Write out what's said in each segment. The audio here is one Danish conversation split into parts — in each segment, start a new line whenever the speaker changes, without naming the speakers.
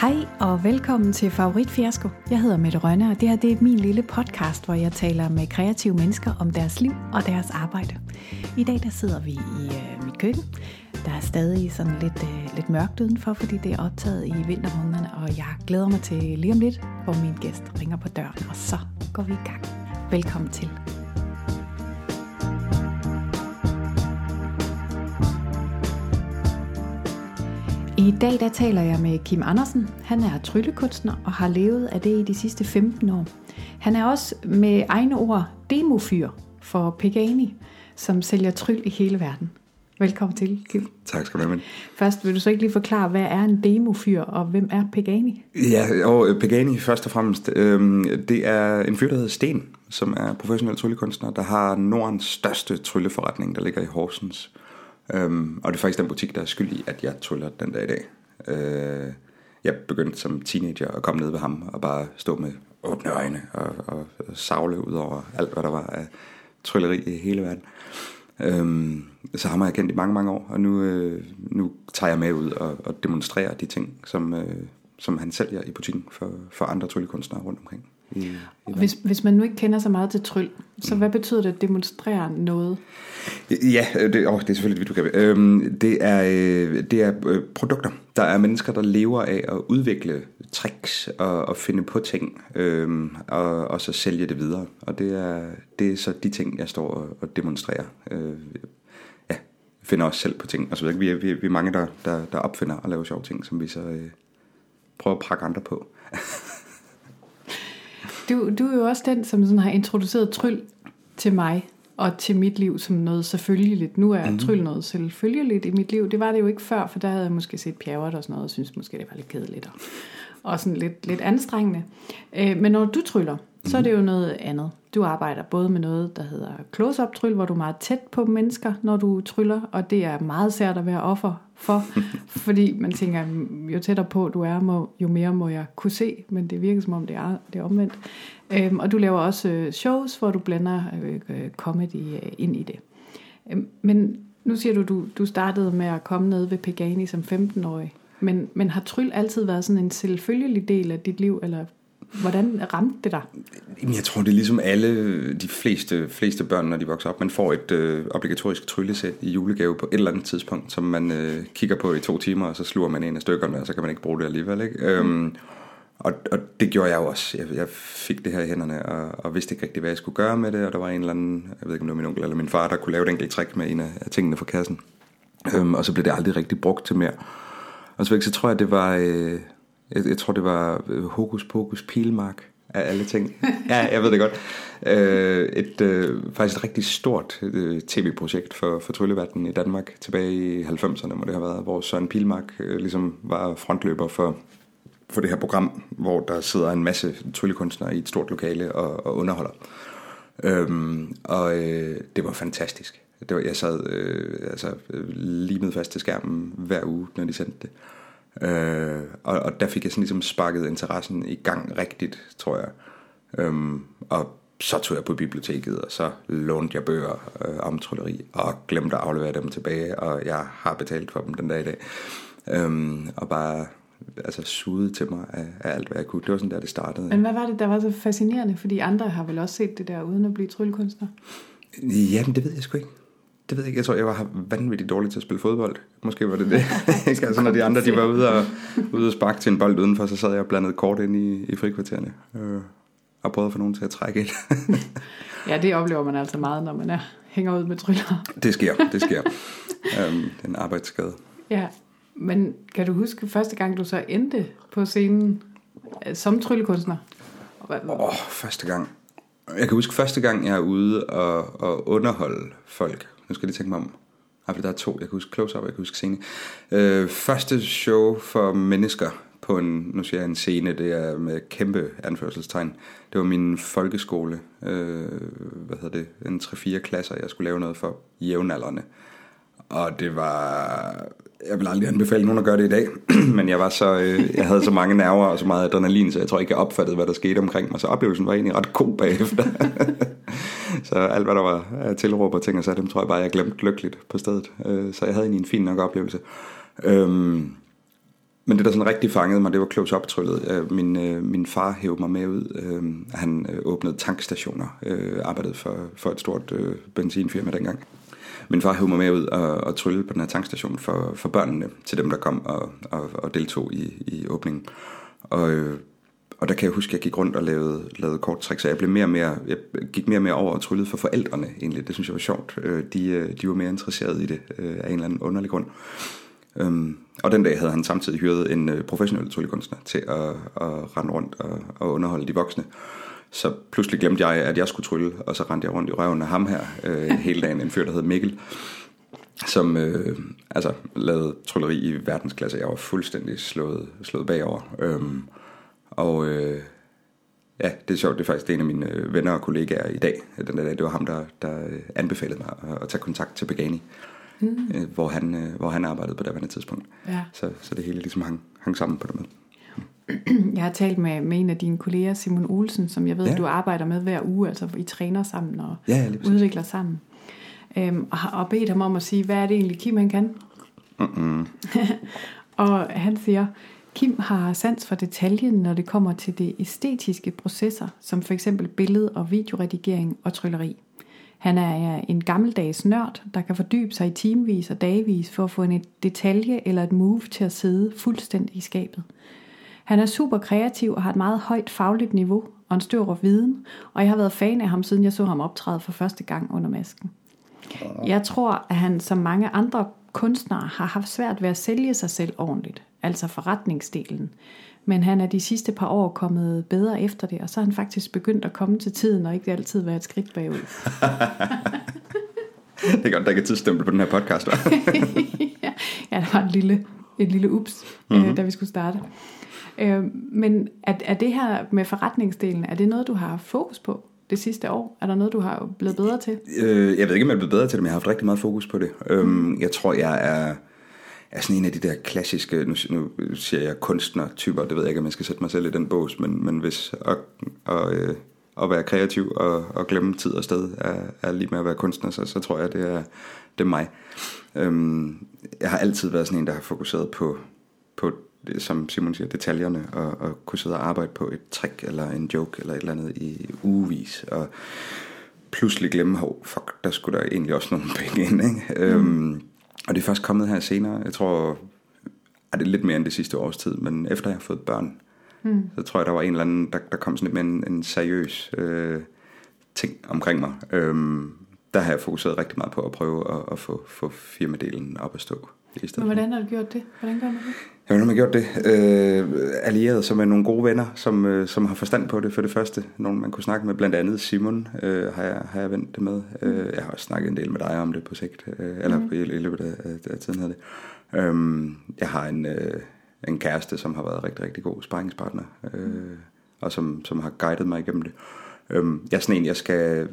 Hej og velkommen til Favorit Fiasko. Jeg hedder Mette Rønne, og det her det er min lille podcast, hvor jeg taler med kreative mennesker om deres liv og deres arbejde. I dag der sidder vi i øh, mit køkken. Der er stadig sådan lidt, øh, lidt mørkt udenfor, fordi det er optaget i vintermånederne, og jeg glæder mig til lige om lidt, hvor min gæst ringer på døren, og så går vi i gang. Velkommen til. I dag der taler jeg med Kim Andersen. Han er tryllekunstner og har levet af det i de sidste 15 år. Han er også med egne ord demofyr for Pegani, som sælger tryl i hele verden. Velkommen til, Kim.
Tak skal du have.
Først vil du så ikke lige forklare, hvad er en demofyr, og hvem er Pegani?
Ja, og Pegani først og fremmest, øh, det er en fyr, der hedder Sten, som er professionel tryllekunstner, der har Nordens største trylleforretning, der ligger i Horsens. Øhm, og det er faktisk den butik, der er skyld i, at jeg tryller den dag i dag. Øh, jeg begyndte som teenager at komme ned ved ham og bare stå med åbne øjne og, og, og savle ud over alt, hvad der var af trylleri i hele verden. Øhm, så har jeg kendt i mange, mange år, og nu, øh, nu tager jeg med ud og, og demonstrerer de ting, som, øh, som han sælger i butikken for, for andre tryllekunstnere rundt omkring. I, i
hvis, hvis man nu ikke kender så meget til tryl, så hvad betyder det at demonstrere noget?
Ja, det, oh, det er selvfølgelig det, du kan. Øhm, det er, øh, det er øh, produkter. Der er mennesker, der lever af at udvikle tricks og, og finde på ting, øhm, og, og så sælge det videre. Og det er, det er så de ting, jeg står og, og demonstrerer. Øh, ja, finder også selv på ting og så videre. Vi er, vi, er, vi er mange, der, der, der opfinder og laver sjove ting, som vi så øh, prøver at prakke andre på.
Du, du er jo også den, som sådan har introduceret tryl til mig og til mit liv som noget selvfølgeligt. Nu er mm. tryl noget selvfølgeligt i mit liv. Det var det jo ikke før, for der havde jeg måske set pjerret og sådan noget, og synes måske, det var lidt kedeligt og, og sådan lidt, lidt anstrengende. Øh, men når du tryller, så er det jo noget andet. Du arbejder både med noget, der hedder close-up tryl, hvor du er meget tæt på mennesker, når du tryller, og det er meget sært at være offer for, fordi man tænker, jo tættere på du er, må, jo mere må jeg kunne se, men det virker som om det er, det er omvendt. Øhm, og du laver også øh, shows, hvor du blander øh, øh, comedy øh, ind i det. Øhm, men nu siger du, du, du startede med at komme ned ved Pegani som 15-årig, men, men har tryl altid været sådan en selvfølgelig del af dit liv, eller Hvordan ramte det dig?
Jeg tror, det er ligesom alle de fleste, fleste børn, når de vokser op. Man får et øh, obligatorisk tryllesæt i julegave på et eller andet tidspunkt, som man øh, kigger på i to timer, og så sluger man en af stykkerne, og så kan man ikke bruge det alligevel. Ikke? Mm. Øhm, og, og det gjorde jeg jo også. Jeg, jeg fik det her i hænderne, og, og vidste ikke rigtig, hvad jeg skulle gøre med det. Og der var en eller anden, jeg ved ikke om det var min onkel eller min far, der kunne lave et enkelt trick med en af, af tingene fra kassen. Øhm, og så blev det aldrig rigtig brugt til mere. Og så, så tror jeg, det var... Øh, jeg, jeg tror, det var øh, Hokus Pokus Pilmark af alle ting. Ja, jeg ved det godt. Øh, et øh, faktisk et rigtig stort øh, tv-projekt for, for trylleverdenen i Danmark tilbage i 90'erne må det have været, hvor Søren Pilmark øh, ligesom var frontløber for, for det her program, hvor der sidder en masse tryllekunstnere i et stort lokale og, og underholder. Øhm, og øh, det var fantastisk. Det var, jeg sad øh, altså, øh, limet fast til skærmen hver uge, når de sendte det. Øh, og, og der fik jeg sådan ligesom sparket interessen i gang rigtigt, tror jeg. Øhm, og så tog jeg på biblioteket, og så lånte jeg bøger øh, om trylleri, og glemte at aflevere dem tilbage, og jeg har betalt for dem den dag i dag. Øhm, og bare altså suget til mig af, af alt, hvad jeg kunne. Det var sådan der, det startede.
Men hvad var det, der var så fascinerende? Fordi andre har vel også set det der, uden at blive tryllekunstner?
Jamen, det ved jeg sgu ikke det ved jeg ikke, jeg tror, jeg var vanvittigt dårlig til at spille fodbold. Måske var det det. altså, når de andre de var ude og, ude og sparke til en bold udenfor, så sad jeg og blandede kort ind i, i frikvartererne. Øh, og prøvede at få nogen til at trække et.
ja, det oplever man altså meget, når man er, hænger ud med tryller.
det sker, det sker. um, det er en arbejdsskade.
Ja, men kan du huske første gang, du så endte på scenen øh, som tryllekunstner?
Åh, oh, første gang. Jeg kan huske første gang, jeg er ude og, og underholde folk nu skal jeg lige tænke mig om. Ej, der er to. Jeg kan huske close up, jeg kan huske scene. Øh, første show for mennesker på en, nu siger jeg en scene, det er med kæmpe anførselstegn. Det var min folkeskole, øh, hvad hedder det, en 3-4 klasser, jeg skulle lave noget for jævnaldrende. Og det var, jeg vil aldrig anbefale nogen at gøre det i dag, men jeg var så, øh, jeg havde så mange nerver og så meget adrenalin, så jeg tror ikke, jeg opfattede, hvad der skete omkring mig. Så oplevelsen var egentlig ret god bagefter. så alt, hvad der var tilråb og ting, og så dem tror jeg bare, jeg glemte lykkeligt på stedet. Øh, så jeg havde egentlig en fin nok oplevelse. Øhm, men det, der sådan rigtig fangede mig, det var close up tryllet. Øh, min, øh, min far hævde mig med ud. Øh, han øh, åbnede tankstationer, øh, arbejdede for, for et stort øh, benzinfirma dengang. Min far hævde mig med ud og, og trylle på den her tankstation for, for børnene, til dem, der kom og, og, og deltog i, i åbningen. Og, øh, og der kan jeg huske, at jeg gik rundt og lavede, lavede kort trick, så jeg, blev mere og mere, jeg gik mere og mere over og tryllede for forældrene egentlig. Det synes jeg var sjovt. Øh, de, øh, de var mere interesserede i det øh, af en eller anden underlig grund. Øhm, og den dag havde han samtidig hyret en øh, professionel tryllekunstner til at, at rende rundt og, og underholde de voksne. Så pludselig glemte jeg, at jeg skulle trylle, og så rendte jeg rundt i røven af ham her øh, hele dagen, en fyr, der hed Mikkel, som øh, altså, lavede trylleri i verdensklasse. Jeg var fuldstændig slået, slået bagover. Øhm, og øh, ja, det er sjovt, det er faktisk en af mine øh, venner og kollegaer i dag. Den der dag, det var ham, der, der anbefalede mig at, at tage kontakt til Pagani mm. øh, hvor, han, øh, hvor han arbejdede på det tidspunkt. Ja. Så, så det hele ligesom hang, hang sammen på det måde.
Jeg har talt med, med en af dine kolleger, Simon Olsen, som jeg ved, ja. du arbejder med hver uge, altså I træner sammen og ja, udvikler sammen. Øhm, og, og bedt ham om at sige, hvad er det egentlig, Kim han kan? og han siger, Kim har sans for detaljen, når det kommer til de æstetiske processer, som for eksempel billed- og videoredigering og trylleri. Han er en gammeldags nørd, der kan fordybe sig i timevis og dagvis for at få en detalje eller et move til at sidde fuldstændig i skabet. Han er super kreativ og har et meget højt fagligt niveau og en stor viden, og jeg har været fan af ham, siden jeg så ham optræde for første gang under masken. Jeg tror, at han som mange andre kunstnere har haft svært ved at sælge sig selv ordentligt, altså forretningsdelen. Men han er de sidste par år kommet bedre efter det, og så er han faktisk begyndt at komme til tiden, og ikke altid være et skridt bagud.
det er godt, der ikke er tidsstempel på den her podcast.
ja, der var en lille, et lille ups, mm-hmm. øh, da vi skulle starte. Øh, men er, er det her med forretningsdelen, er det noget, du har fokus på det sidste år? Er der noget, du har blevet bedre til?
Øh, jeg ved ikke, om jeg er blevet bedre til det, men jeg har haft rigtig meget fokus på det. Mm. jeg tror, jeg er er sådan en af de der klassiske, nu, nu siger jeg kunstnertyper, det ved jeg ikke, om jeg skal sætte mig selv i den bås, men, men hvis at, at, øh, at være kreativ og, og glemme tid og sted er, er lige med at være kunstner, så, så tror jeg, det er, det er mig. Øhm, jeg har altid været sådan en, der har fokuseret på, på som Simon siger, detaljerne, og, og kunne sidde og arbejde på et trick eller en joke eller et eller andet i ugevis, og pludselig glemme, hov, fuck, der skulle der egentlig også nogle penge ind, ikke? Mm. Øhm, og det er først kommet her senere. Jeg tror, at det er lidt mere end det sidste års tid, men efter jeg har fået børn, mm. så tror jeg, der var en eller anden, der, der kom sådan lidt mere en, en seriøs øh, ting omkring mig. Øhm, der har jeg fokuseret rigtig meget på at prøve at, at få, få firmadelen op at stå.
I stedet Men hvordan har du gjort det? Hvordan gør man det?
Ja, hvordan har man gjort det? Øh, allieret som er nogle gode venner, som, øh, som har forstand på det for det første. Nogle man kunne snakke med, blandt andet Simon øh, har, jeg, har jeg vendt det med. Mm. Øh, jeg har også snakket en del med dig om det på sigt, øh, eller mm. i, i løbet af, af, af tiden hedder det. Øh, jeg har en, øh, en kæreste, som har været rigtig, rigtig god sparringspartner, øh, mm. og som, som har guidet mig igennem det. Øh, jeg er sådan en, jeg skal,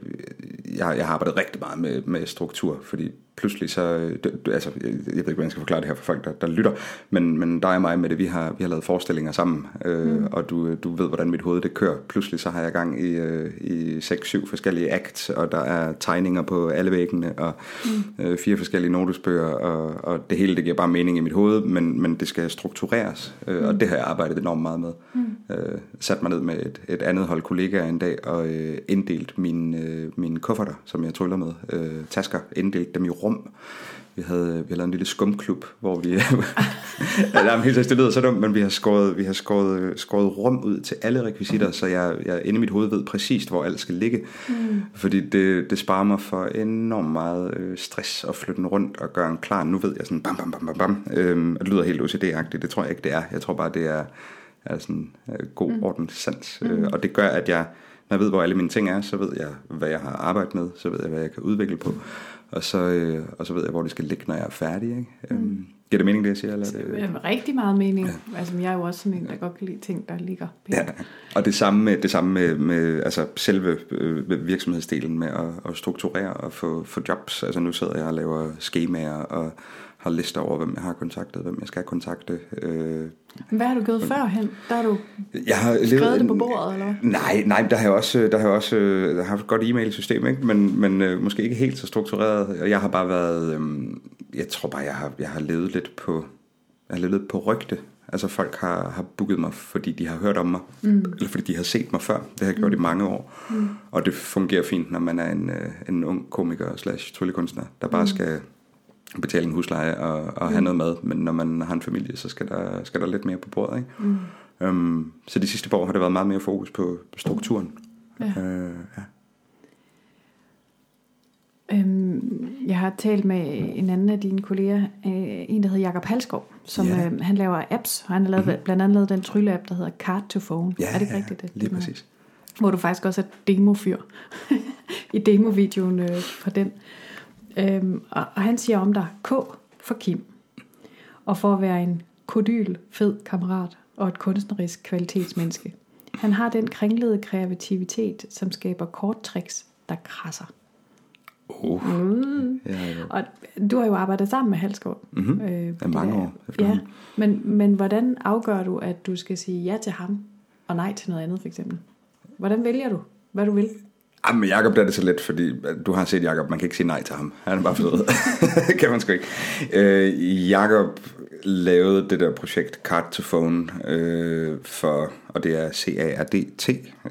jeg, jeg har arbejdet rigtig meget med, med struktur, fordi pludselig så, det, altså, jeg ved ikke, hvordan jeg skal forklare det her for folk, der, der lytter, men, men dig og mig med det, vi har, vi har lavet forestillinger sammen, øh, mm. og du, du ved, hvordan mit hoved det kører. Pludselig så har jeg gang i, øh, i 6-7 forskellige acts, og der er tegninger på alle væggene, og mm. øh, fire forskellige notesbøger, og, og det hele, det giver bare mening i mit hoved, men, men det skal struktureres, øh, mm. og det har jeg arbejdet enormt meget med. Mm. Øh, sat mig ned med et, et andet hold kollegaer en dag, og øh, inddelt mine, øh, mine kufferter, som jeg tryller med, øh, tasker, inddelt dem i rum, rum. Vi havde, vi havde lavet en lille skumklub, hvor vi... ja, helt det lyder så dumt, men vi har skåret, vi har skåret, skåret rum ud til alle rekvisitter, så jeg, jeg inde i mit hoved ved præcist, hvor alt skal ligge. Mm. Fordi det, det sparer mig for enormt meget øh, stress at flytte den rundt og gøre en klar. Nu ved jeg sådan bam, bam, bam, bam, bam. Øhm, det lyder helt OCD-agtigt, det tror jeg ikke, det er. Jeg tror bare, det er, er sådan øh, god mm. ordenssans. Mm. Øh, og det gør, at jeg, når jeg ved, hvor alle mine ting er, så ved jeg, hvad jeg har arbejdet med, så ved jeg, hvad jeg kan udvikle på og så, øh, og så ved jeg, hvor det skal ligge, når jeg er færdig. Ikke? Mm. Øhm, giver det mening, det jeg siger? Eller det,
det er rigtig meget mening. Ja. Altså, jeg er jo også sådan en, der godt kan lide ting, der ligger pænt. Ja.
Og det samme med, det samme med, med altså selve øh, virksomhedsdelen med at, at strukturere og få, få jobs. Altså nu sidder jeg og laver skemaer og har lister over, hvem jeg har kontaktet, hvem jeg skal kontakte. Øh,
hvad har du gjort førhen? Der har du jeg har skrevet levet, det på bordet, eller
Nej, nej, der har jeg også, der har jeg også der har haft et godt e-mail-system, ikke? men, men øh, måske ikke helt så struktureret. Og jeg har bare været, øh, jeg tror bare, jeg har, jeg har levet lidt på, jeg har levet lidt på rygte. Altså folk har, har booket mig, fordi de har hørt om mig, mm. eller fordi de har set mig før. Det har jeg gjort mm. i mange år. Mm. Og det fungerer fint, når man er en, øh, en ung komiker slash tryllekunstner, der bare mm. skal betale en husleje og, og mm. have noget mad. Men når man har en familie, så skal der, skal der lidt mere på bordet. Ikke? Mm. Um, så de sidste par år har det været meget mere fokus på strukturen. Ja. Uh, ja.
Øhm, jeg har talt med en anden af dine kolleger, øh, en der hedder Jakob Halskov, som ja. øh, han laver apps, og han har lavet, mm-hmm. blandt andet lavet den trylleapp, der hedder Card to Phone.
Ja,
er det ikke
ja,
rigtigt? Det,
lige præcis.
Hvor du faktisk også er demofyr i demovideoen øh, fra den. Øhm, og, og han siger om dig, K for Kim, og for at være en kodyl, fed kammerat og et kunstnerisk kvalitetsmenneske. Han har den kringlede kreativitet, som skaber korttricks, der krasser.
Oh.
Mm.
Ja, ja.
Og du har jo arbejdet sammen med Halskov.
Mm-hmm.
Øh,
Ja, mange
der.
år
Ja,
efterhånden.
men, men hvordan afgør du, at du skal sige ja til ham, og nej til noget andet for eksempel? Hvordan vælger du, hvad du vil?
Ah, Jamen, med Jacob der er det så let, fordi øh, du har set Jacob, man kan ikke sige nej til ham. Han er bare fed. kan man sgu ikke. Øh, Jacob lavede det der projekt Card to Phone øh, for, og det er C-A-R-D-T-P-H-O-N-E.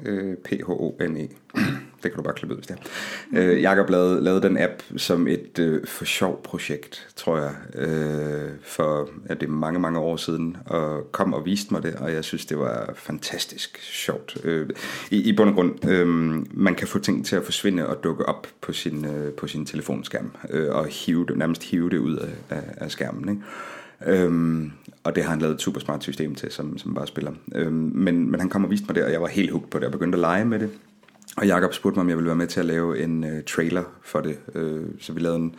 Øh, det kan du bare klippe ud, hvis det er. Øh, Jacob lavede, lavede den app som et øh, for sjov projekt, tror jeg, øh, for ja, det er mange, mange år siden, og kom og viste mig det, og jeg synes, det var fantastisk sjovt. Øh, i, I bund og grund, øh, man kan få ting til at forsvinde og dukke op på sin, øh, på sin telefonskærm, øh, og hive det, nærmest hive det ud af, af, af skærmen, ikke? Øhm, og det har han lavet et super smart system til, som, som bare spiller. Øhm, men, men han kom og viste mig det, og jeg var helt hooked på det, og begyndte at lege med det. Og Jakob spurgte mig, om jeg ville være med til at lave en øh, trailer for det. Øh, så vi lavede en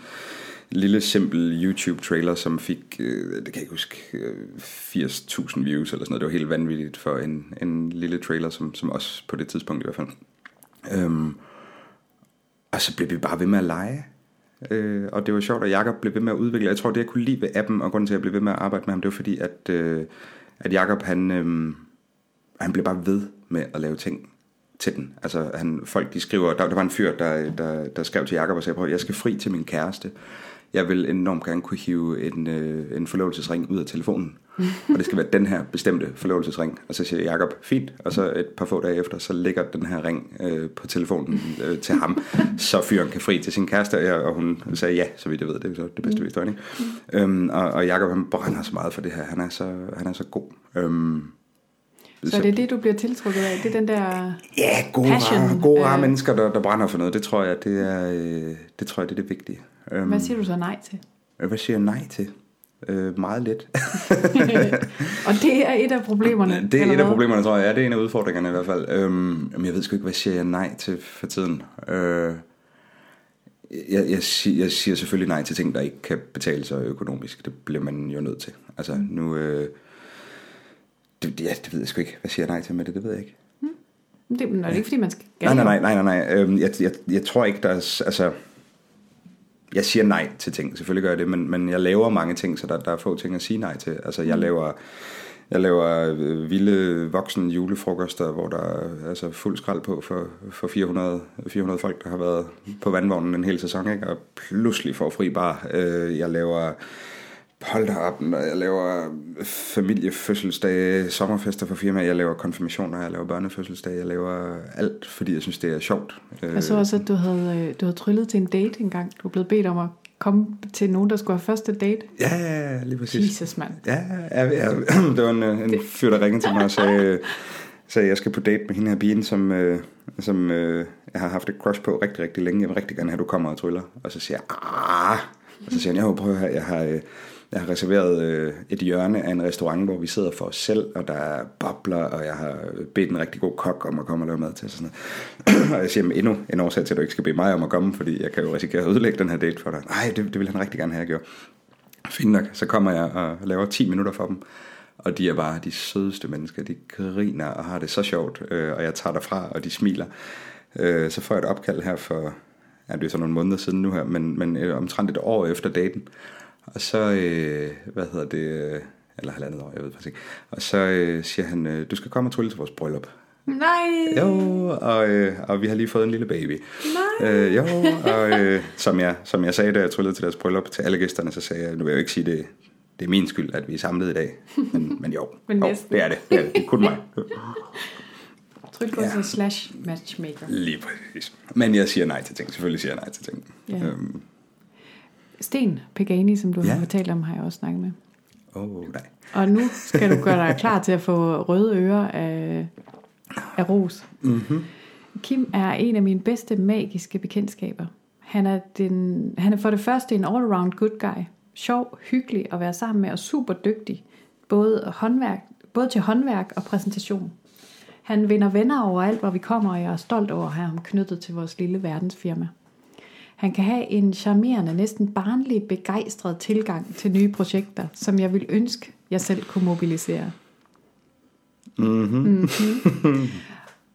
lille, simpel YouTube-trailer, som fik, øh, det kan jeg ikke huske, øh, 80.000 views eller sådan noget. Det var helt vanvittigt for en, en lille trailer, som, som også på det tidspunkt i hvert fald. Øhm, og så blev vi bare ved med at lege. Øh, og det var sjovt, at Jakob blev ved med at udvikle. Jeg tror, det jeg kunne lide ved appen, og grunden til, at jeg blev ved med at arbejde med ham, det var fordi, at, øh, at Jakob, han, øh, han blev bare ved med at lave ting til den. Altså, han, folk de skriver, der, der var en fyr, der, der, der skrev til Jakob og sagde, prøv, jeg skal fri til min kæreste. Jeg vil enormt gerne kunne hive en, øh, en forlovelsesring ud af telefonen. og det skal være den her bestemte forlovelsesring. Og så siger Jakob, fint. Og så et par få dage efter, så ligger den her ring øh, på telefonen øh, til ham. så fyren kan fri til sin kæreste. Og, jeg, og hun sagde ja, så vidt jeg ved. Det er så det bedste vi ikke? Øhm, og, og Jakob han brænder så meget for det her. Han er så, han er så god. Øhm,
så er det det, du bliver tiltrukket af? Det er den der...
Ja, gode,
Passion,
rare, gode rare
øh.
mennesker, der, der brænder for noget. Det tror jeg, det er, øh, det tror jeg, det er det vigtige. Øhm,
Hvad siger du så nej til?
Hvad siger jeg nej til? Øh, meget lidt.
og det er et af problemerne.
det er et af problemerne, tror jeg. Ja, det er en af udfordringerne i hvert fald. Øhm, men jeg ved sgu ikke, hvad siger jeg nej til for tiden. Øh, jeg, jeg, siger, jeg siger selvfølgelig nej til ting, der ikke kan betale sig økonomisk. Det bliver man jo nødt til. Altså nu... Øh, det, ja, det ved jeg sgu ikke. Hvad siger jeg nej til med det? Det ved jeg ikke.
Det, nå, det er ikke, fordi man skal...
Nej, nej, nej, nej, nej, nej. Øhm, jeg, jeg, jeg tror ikke, der er... Altså, jeg siger nej til ting, selvfølgelig gør jeg det, men, men jeg laver mange ting, så der, der er få ting at sige nej til. Altså, jeg laver, jeg laver øh, vilde voksen julefrokoster, hvor der er altså, fuld skrald på for, for 400, 400 folk, der har været på vandvognen en hel sæson, ikke? og pludselig får fri bar. Øh, jeg laver hold da op, når jeg laver familiefødselsdage, sommerfester for firmaer, jeg laver konfirmationer, jeg laver børnefødselsdage, jeg laver alt, fordi jeg synes, det er sjovt. Øh,
Jeg så også, at du havde, øh, du havde tryllet til en date engang. Du er blevet bedt om at komme til nogen, der skulle have første date.
Ja, ja, ja, lige præcis.
Jesus, mand.
Ja, ja, ja, det var en, øh, en fyr, der ringede til mig og sagde, sagde, jeg skal på date med hende her pigen, som, øh, som øh, jeg har haft et crush på rigtig, rigtig længe. Jeg vil rigtig gerne have, at du kommer og tryller. Og så siger jeg, ah. Og så siger han, jo, prøv at høre, jeg har, øh, jeg har reserveret øh, et hjørne af en restaurant, hvor vi sidder for os selv, og der er bobler, og jeg har bedt en rigtig god kok om at komme og lave mad til og Sådan noget. og jeg siger, men endnu en årsag til, at du ikke skal bede mig om at komme, fordi jeg kan jo risikere at ødelægge den her date for dig. Nej, det, det vil han rigtig gerne have, jeg gjorde. Fint nok, så kommer jeg og laver 10 minutter for dem. Og de er bare de sødeste mennesker. De griner og har det så sjovt. Øh, og jeg tager derfra, og de smiler. Øh, så får jeg et opkald her for... Ja, det er så nogle måneder siden nu her, men, men øh, omtrent et år efter daten. Og så, øh, hvad hedder det, øh, eller halvandet år, jeg ved faktisk ikke. Og så øh, siger han, øh, du skal komme og trylle til vores bryllup.
Nej!
Jo, og, øh, og vi har lige fået en lille baby.
Nej!
Øh, jo, og øh, som, jeg, som jeg sagde, da jeg tryllede til deres bryllup til alle gæsterne, så sagde jeg, nu vil jeg jo ikke sige det, det er min skyld, at vi er samlet i dag. Men, men jo,
Men
jo det er det. Det er, det. det kun mig.
Tryllekunstner
Ja.
slash matchmaker.
Lige præcis. Men jeg siger nej til ting. Selvfølgelig siger jeg nej til ting.
Ja.
Øhm,
Sten Pegani, som du
Ja.
har fortalt om, har jeg også snakket med.
Åh, oh, nej.
Og nu skal du gøre dig klar til at få røde ører af, af ros.
Mm-hmm.
Kim er en af mine bedste magiske bekendtskaber. Han er, den, han er for det første en all-around good guy. Sjov, hyggelig at være sammen med og super dygtig. Både, håndværk, både til håndværk og præsentation. Han vinder venner overalt, hvor vi kommer, og jeg er stolt over at have ham knyttet til vores lille verdensfirma. Han kan have en charmerende, næsten barnlig, begejstret tilgang til nye projekter, som jeg vil ønske, jeg selv kunne mobilisere.
Mm-hmm.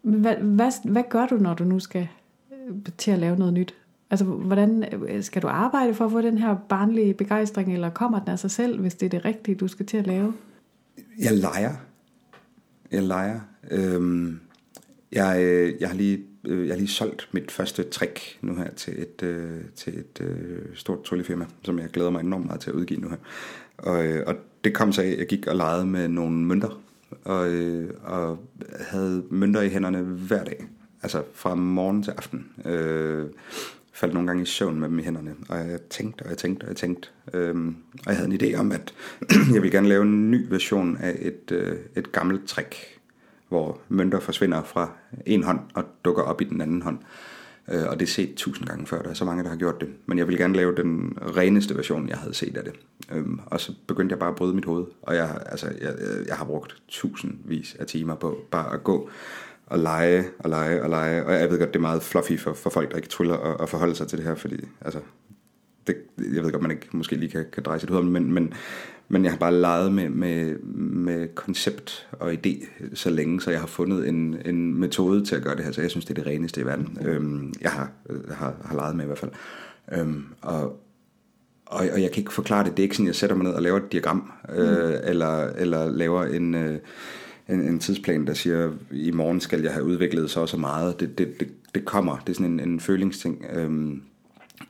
Men Hvad, hvad, hvad gør du, når du nu skal øh, til at lave noget nyt? Altså, hvordan øh, skal du arbejde for at få den her barnlige begejstring, eller kommer den af sig selv, hvis det er det rigtige, du skal til at lave?
Jeg leger. Jeg leger. Øhm, jeg, øh, jeg, har lige, øh, jeg har lige solgt mit første trick nu her til et, øh, til et øh, stort tryllefirma, som jeg glæder mig enormt meget til at udgive nu her. Og, øh, og det kom så af, at jeg gik og legede med nogle mønter, og, øh, og havde mønter i hænderne hver dag. Altså fra morgen til aften. Øh, faldt nogle gange i søvn med dem i hænderne, og jeg tænkte, og jeg tænkte, og jeg tænkte. Øhm, og jeg havde en idé om, at jeg ville gerne lave en ny version af et, øh, et gammelt trick, hvor mønter forsvinder fra en hånd og dukker op i den anden hånd. Øh, og det er set tusind gange før, der er så mange, der har gjort det. Men jeg ville gerne lave den reneste version, jeg havde set af det. Øhm, og så begyndte jeg bare at bryde mit hoved. Og jeg, altså, jeg, jeg har brugt tusindvis af timer på bare at gå og lege og lege og lege. Og jeg ved godt, det er meget fluffy for, for folk, der ikke tryller og, og forholde sig til det her, fordi altså, det, jeg ved godt, man ikke måske lige kan, kan dreje sit hoved om, men, men, men jeg har bare leget med, med, med koncept og idé så længe, så jeg har fundet en, en metode til at gøre det her, så jeg synes, det er det reneste i verden. Øhm, jeg har, har, har leget med i hvert fald. Øhm, og, og, og jeg kan ikke forklare det. Det er ikke sådan, jeg sætter mig ned og laver et diagram, øh, eller, eller laver en, øh, en, en tidsplan, der siger, i morgen skal jeg have udviklet så og så meget. Det, det, det, det kommer. Det er sådan en, en følingsting. Øhm,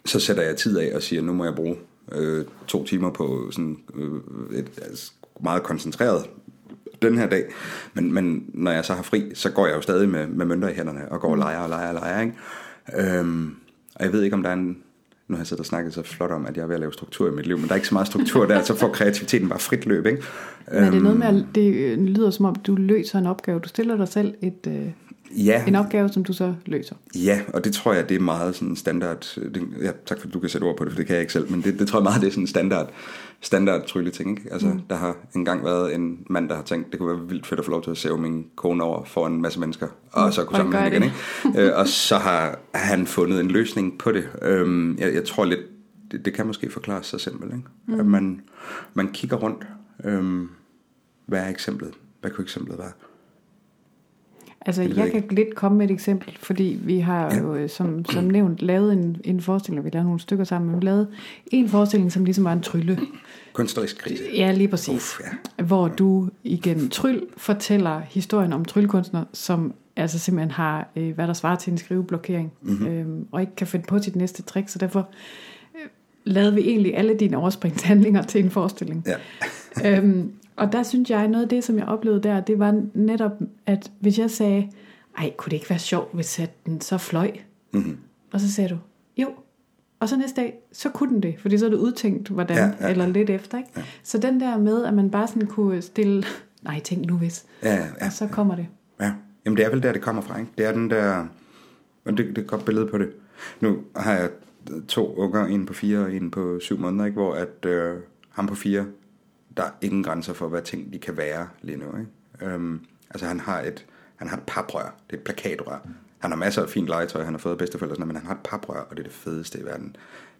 så sætter jeg tid af og siger, nu må jeg bruge øh, to timer på sådan øh, et altså, meget koncentreret den her dag. Men, men når jeg så har fri, så går jeg jo stadig med, med mønter i hænderne og går og leger og leger og leger. Ikke? Øhm, og jeg ved ikke, om der er en... Nu har jeg siddet og snakket så flot om, at jeg er ved at lave struktur i mit liv, men der er ikke så meget struktur der, så får kreativiteten bare frit løb. Ikke?
Men er det noget med, at det øh, lyder som om, du løser en opgave. Du stiller dig selv et, øh,
Ja,
en opgave, som du så løser.
Ja, og det tror jeg, det er meget sådan standard, det, ja, tak for at du kan sætte ord på det, for det kan jeg ikke selv, men det, det tror jeg meget, det er sådan en standard, standard trylleting, ikke? Altså, mm. der har engang været en mand, der har tænkt, det kunne være vildt fedt at få lov til at sæve min kone over for en masse mennesker, og så kunne hende igen, ikke? Øh, og så har han fundet en løsning på det. Øhm, jeg, jeg tror lidt, det, det kan måske forklares så simpelt, ikke? Mm. At man, man kigger rundt, øhm, hvad er eksemplet? Hvad kunne eksemplet være?
Altså, jeg
jeg
kan lidt komme med et eksempel, fordi vi har jo, øh, som, som nævnt, lavet en, en forestilling, og vi lavede nogle stykker sammen, men vi lavede en forestilling, som ligesom var en trylle.
Kunstnerisk krise.
Ja, lige præcis.
Uff, ja.
Hvor du igennem tryl fortæller historien om tryllekunstner, som altså simpelthen har, øh, hvad der svarer til en skriveblokering, mm-hmm. øhm, og ikke kan finde på sit næste trick, så derfor øh, lavede vi egentlig alle dine overspringshandlinger til en forestilling.
Ja.
øhm, og der synes jeg, noget af det, som jeg oplevede der, det var netop, at hvis jeg sagde, ej, kunne det ikke være sjovt, hvis den så fløj?
Mm-hmm.
Og så sagde du, jo. Og så næste dag, så kunne den det, fordi så er det udtænkt, hvordan,
Ja,
ja, eller lidt efter. Ikke? Ja. Så den der med, at man bare sådan kunne stille, nej, tænk nu hvis,
Ja, ja, ja.
og så kommer det.
Ja, jamen det er vel der, det kommer fra, ikke? Det er den der, og det, det er et godt billede på det. Nu har jeg to unger, en på fire og en på syv måneder, ikke? Hvor at øh, ham på fire, der er ingen grænser for, hvad ting de kan være lige nu, ikke? Øhm, altså han har et, han har et paprør, det er et plakatrør. Han har masser af fint legetøj, han har fået bedsteforældre, men han har et paprør, og det er det fedeste i verden.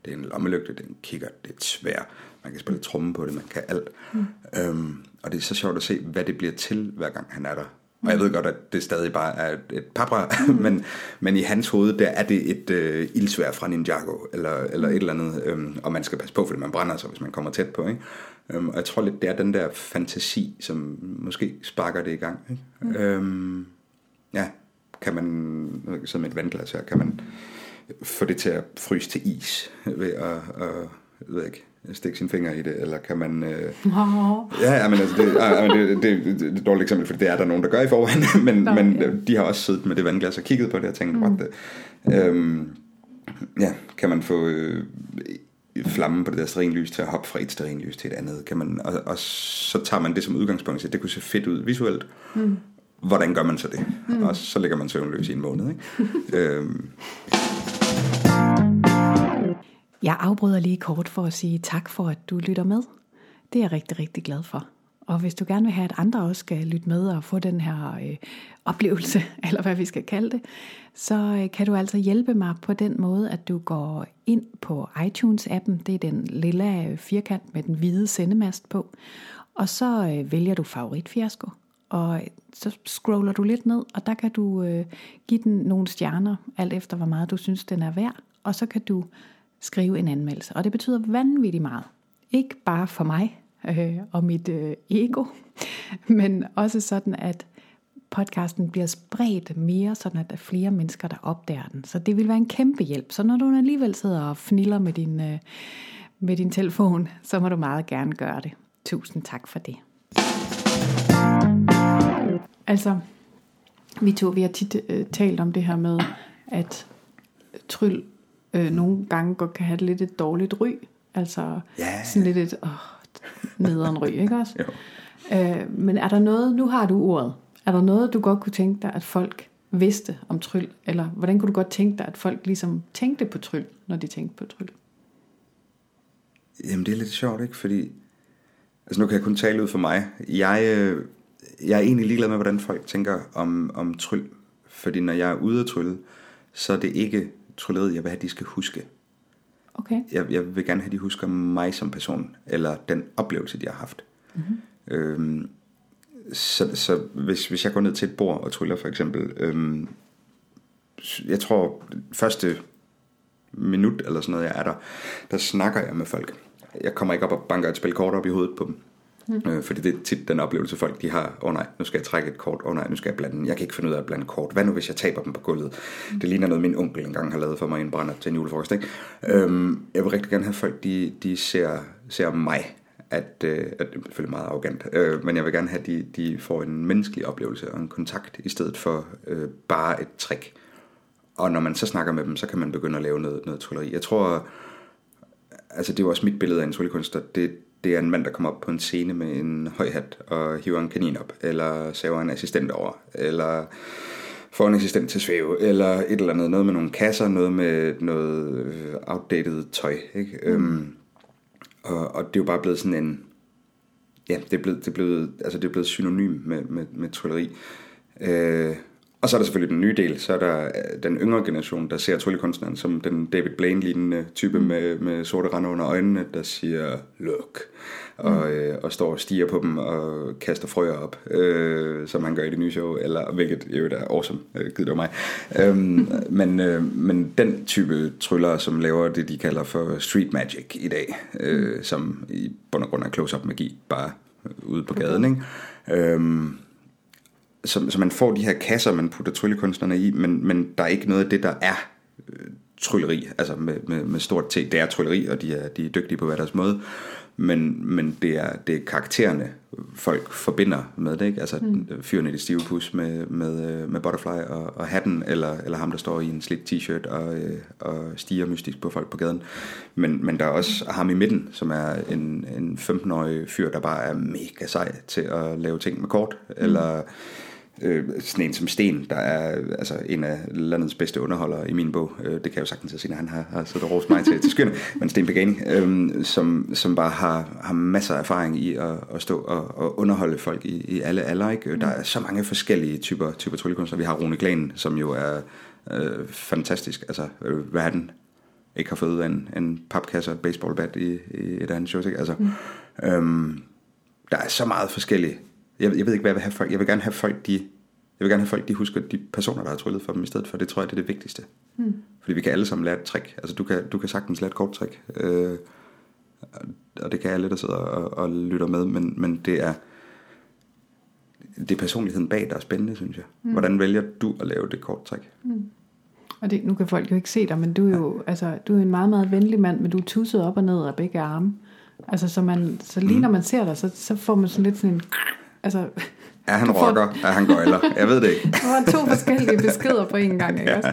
Det er en lommelygte, det er en kikkert, det er et svær. Man kan spille tromme på det, man kan alt. Mm. Øhm, og det er så sjovt at se, hvad det bliver til, hver gang han er der. Og jeg ved godt, at det stadig bare er et, et paprør, men, men i hans hoved, der er det et øh, ildsvær fra Ninjago, eller, eller et eller andet, øhm, og man skal passe på, fordi man brænder sig, hvis man kommer tæt på. Ikke? Øhm, og jeg tror lidt, det er den der fantasi, som måske sparker det i gang. Ikke? Mm. Øhm, ja, kan man, som et vandglas her, kan man få det til at fryse til is ved at, at ved ikke, stikke sin finger i det, eller kan man... Øh... ja, ja, men altså, det, men det, det, det, er et dårligt eksempel, for det er der nogen, der gør i forvejen, men, Nå, men de har også siddet med det vandglas og kigget på det og tænkt, mm. what the... Øhm, ja, kan man få øh, flammen på det der sterinlys til at hoppe fra et sterinlys til et andet, kan man, og, og så tager man det som udgangspunkt, så det kunne se fedt ud visuelt. Mm. Hvordan gør man så det? Mm. Og så ligger man søvnløs i en måned. Ikke? øhm.
Jeg afbryder lige kort for at sige tak for, at du lytter med. Det er jeg rigtig, rigtig glad for. Og hvis du gerne vil have, at andre også skal lytte med og få den her øh, oplevelse, eller hvad vi skal kalde det, så øh, kan du altså hjælpe mig på den måde, at du går ind på iTunes-appen. Det er den lille øh, firkant med den hvide sendemast på. Og så øh, vælger du favoritfiasko. Og øh, så scroller du lidt ned, og der kan du øh, give den nogle stjerner, alt efter hvor meget du synes, den er værd. Og så kan du skrive en anmeldelse. Og det betyder vanvittigt meget. Ikke bare for mig øh, og mit øh, ego, men også sådan, at podcasten bliver spredt mere, sådan at der er flere mennesker, der opdager den. Så det vil være en kæmpe hjælp. Så når du alligevel sidder og fniller med din, øh, med din telefon, så må du meget gerne gøre det. Tusind tak for det. Altså, vi to vi har tit øh, talt om det her med, at tryl øh, nogle gange godt kan have lidt et dårligt ry. Altså yeah. sådan lidt et åh, nederen ry, ikke også? jo. Øh, men er der noget, nu har du ordet, er der noget, du godt kunne tænke dig, at folk vidste om tryl? Eller hvordan kunne du godt tænke dig, at folk ligesom tænkte på tryl, når de tænkte på tryl?
Jamen det er lidt sjovt, ikke? Fordi, altså nu kan jeg kun tale ud for mig. Jeg, øh, jeg er egentlig ligeglad med, hvordan folk tænker om, om tryl. Fordi når jeg er ude at trylle, så er det ikke tryllet, jeg vil have, at de skal huske.
Okay.
Jeg, jeg vil gerne have, at de husker mig som person, eller den oplevelse, de har haft. Mm-hmm. Øhm, så så hvis, hvis jeg går ned til et bord og tryller for eksempel, øhm, jeg tror første minut eller sådan noget, jeg er der, der snakker jeg med folk. Jeg kommer ikke op og banker et spil kort op i hovedet på dem. Mm. Øh, fordi det er tit den oplevelse, folk de har, åh oh, nej, nu skal jeg trække et kort, åh oh, nej, nu skal jeg blande Jeg kan ikke finde ud af at blande kort. Hvad nu, hvis jeg taber dem på gulvet? Mm. Det ligner noget, min onkel engang har lavet for mig i en brænder til en julefrokost. Ikke? Mm. Øhm, jeg vil rigtig gerne have folk, de, de ser, ser mig at, øh, at det er selvfølgelig meget arrogant, øh, men jeg vil gerne have, at de, de får en menneskelig oplevelse og en kontakt, i stedet for øh, bare et trick. Og når man så snakker med dem, så kan man begynde at lave noget, noget trylleri. Jeg tror, altså det er jo også mit billede af en tryllekunstner, det, det er en mand, der kommer op på en scene med en høj hat og hiver en kanin op, eller saver en assistent over, eller får en assistent til svæve, eller et eller andet, noget med nogle kasser, noget med noget outdated tøj, ikke? Mm. Øhm, og, og det er jo bare blevet sådan en, ja, det er blevet, det er blevet, altså det er blevet synonym med, med, med trylleri. Øh, og så er der selvfølgelig den nye del, så er der øh, den yngre generation, der ser tryllekunstneren som den David Blaine-lignende type mm. med, med sorte rande under øjnene, der siger, look, og, mm. øh, og står og stiger på dem og kaster frøer op, øh, som han gør i det nye show, eller hvilket jo er awesome, øh, gider det mig. Øhm, men, øh, men den type tryller, som laver det, de kalder for street magic i dag, øh, mm. som i bund og grund er close-up magi, bare ude på gaden, ikke? Øhm, så, så man får de her kasser, man putter tryllekunstnerne i, men, men der er ikke noget af det, der er øh, trylleri, altså med, med, med stort T. Det er trylleri, og de er, de er dygtige på hver deres måde, men, men det, er, det er karaktererne, folk forbinder med det, ikke? Altså mm. fyren i det stive pus med, med, øh, med Butterfly og, og hatten, eller, eller ham, der står i en slidt t-shirt og, øh, og stiger mystisk på folk på gaden. Men, men der er også ham i midten, som er en, en 15-årig fyr, der bare er mega sej til at lave ting med kort, mm. eller øh, sådan en som Sten, der er altså, en af landets bedste underholdere i min bog. Øh, det kan jeg jo sagtens sige, at han har, har siddet og rost mig til, til skynde, men Sten Pagani, øh, som, som bare har, har masser af erfaring i at, at stå og, og underholde folk i, i alle aldre. Ikke? Der er så mange forskellige typer, typer tryllekunstnere. Vi har Rune Glan, som jo er øh, fantastisk. Altså, øh, hvad er den? Ikke har fået en, en papkasse og et baseballbat i, i et andet show. Ikke? Altså, mm. øhm, der er så meget forskelligt jeg, jeg ved ikke, hvad jeg vil have folk. Jeg vil gerne have folk, de, jeg vil gerne have folk, de husker de personer, der har tryllet for dem i stedet for. Det tror jeg, det er det vigtigste. Mm. Fordi vi kan alle sammen lære et trick. Altså, du kan, du kan sagtens lære et kort trick. Øh, og det kan alle, der sidder og, og lytter med. Men, men det er det er personligheden bag, der er spændende, synes jeg. Mm. Hvordan vælger du at lave det kort trick? Mm.
Og det, nu kan folk jo ikke se dig, men du er jo, ja. altså, du er en meget, meget venlig mand, men du er tusset op og ned af begge arme. Altså, så, man, så lige når man ser dig, så, så får man sådan lidt sådan en... Altså,
Er han
Du får-
rocker? Er han gøjler? Jeg ved det ikke.
der var to forskellige beskeder på en gang, ikke
Ja.
også?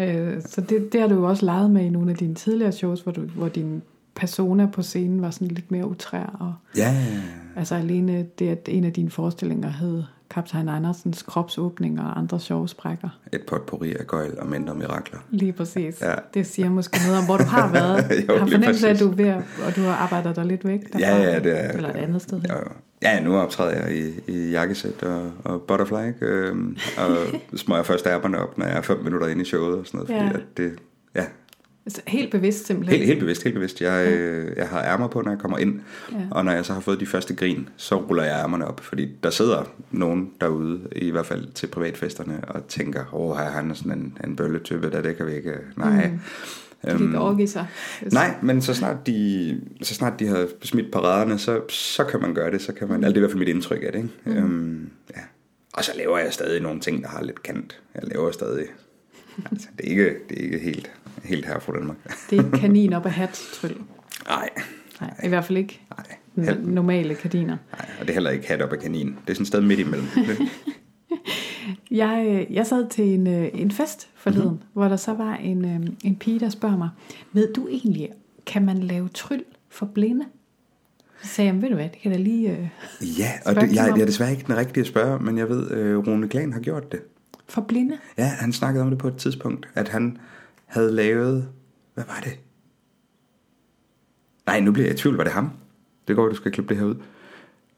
Øh, så det, det har du jo også leget med i nogle af dine tidligere shows, hvor, du, hvor din persona på scenen var sådan lidt mere utrær. Og,
Ja,
altså alene det, at en af dine forestillinger hed Kaptajn Andersens kropsåbning og andre sjove sprækker.
et potpourri af gøjl og mindre mirakler.
Lige præcis.
Ja.
Det siger måske noget om, hvor du har været.
Jo,
har fornemmelse af, at du er ved, og du har arbejdet dig lidt væk derfra.
Ja, ja, det er-
Eller et andet sted.
Ja, ja nu optræder jeg i, i jakkesæt og, og butterfly, ikke? Øhm, og smøger først ærmerne op, når jeg er fem minutter inde i showet og sådan noget, fordi
Ja.
at det, ja,
Altså, helt bevidst simpelthen.
helt, helt bevidst, helt bevidst. Jeg, øh, jeg har ærmer på, når jeg kommer ind,
Ja.
og når jeg så har fået de første grin, så ruller jeg ærmerne op, fordi der sidder nogen derude, i hvert fald til privatfesterne, og tænker, åh, her er han er sådan en, en bølletype, der det kan vi ikke, nej.
Mm. De kan ikke overgive sig.
Nej, men så snart de, så snart de har smidt paraderne, så, så kan man gøre det. Så kan man, altså det er i hvert fald mit indtryk af det. Ikke? Mm. Øhm, ja. Og så laver jeg stadig nogle ting, der har lidt kant. Jeg laver stadig... Altså, det er ikke, det er ikke helt, helt her fra Danmark.
Det er ikke kanin op af hat, tryl.
Nej,
Nej, i hvert fald ikke
nej. Hel-
normale kaniner.
nej. Og det er heller ikke hat op af kanin. Det er sådan et sted midt imellem.
Jeg, øh, jeg sad til en, øh, en fest forleden,
Mhm.
mm-hmm. hvor der så var en, øh, en pige, der spørger mig, ved du egentlig, kan man lave tryl for blinde? Så sagde jeg, ved du hvad, det kan da lige... Øh,
ja, og det, jeg, jeg er desværre ikke den rigtige at spørge, men jeg ved, øh, Rune Klan har gjort det.
for blinde?
Ja, han snakkede om det på et tidspunkt, at han havde lavet... Hvad var det? Nej, nu bliver jeg i tvivl. Var det ham? Det går, at du skal klippe det her ud.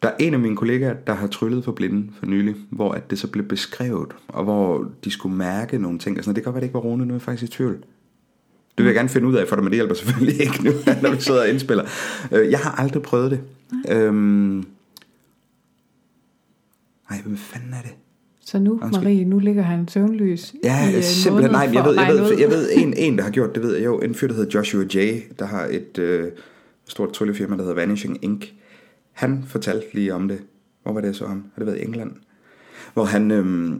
Der er en af mine kollegaer, der har tryllet for blinden for nylig, hvor at det så blev beskrevet, og hvor de skulle mærke nogle ting. Og sådan, noget. det kan godt være, det ikke var Rune, nu er jeg faktisk i tvivl. Det vil jeg gerne finde ud af for dig, men det hjælper selvfølgelig ikke nu, når vi sidder og indspiller. Øh, Jeg har aldrig prøvet det. Øhm... Ej, hvad fanden er det?
Så nu,
Undskyld.
Marie, nu ligger han søvnløs
Ja,
i øh,
simpelthen. Nej, jeg ved, jeg ved, jeg ved en, en, der har gjort det, ved jeg jo. En fyr, der hedder Joshua J., der har et øh, stort tryllefirma, der hedder Vanishing Inc. Han fortalte lige om det. Hvor var det, så ham? Har det været i England? Hvor han, øh,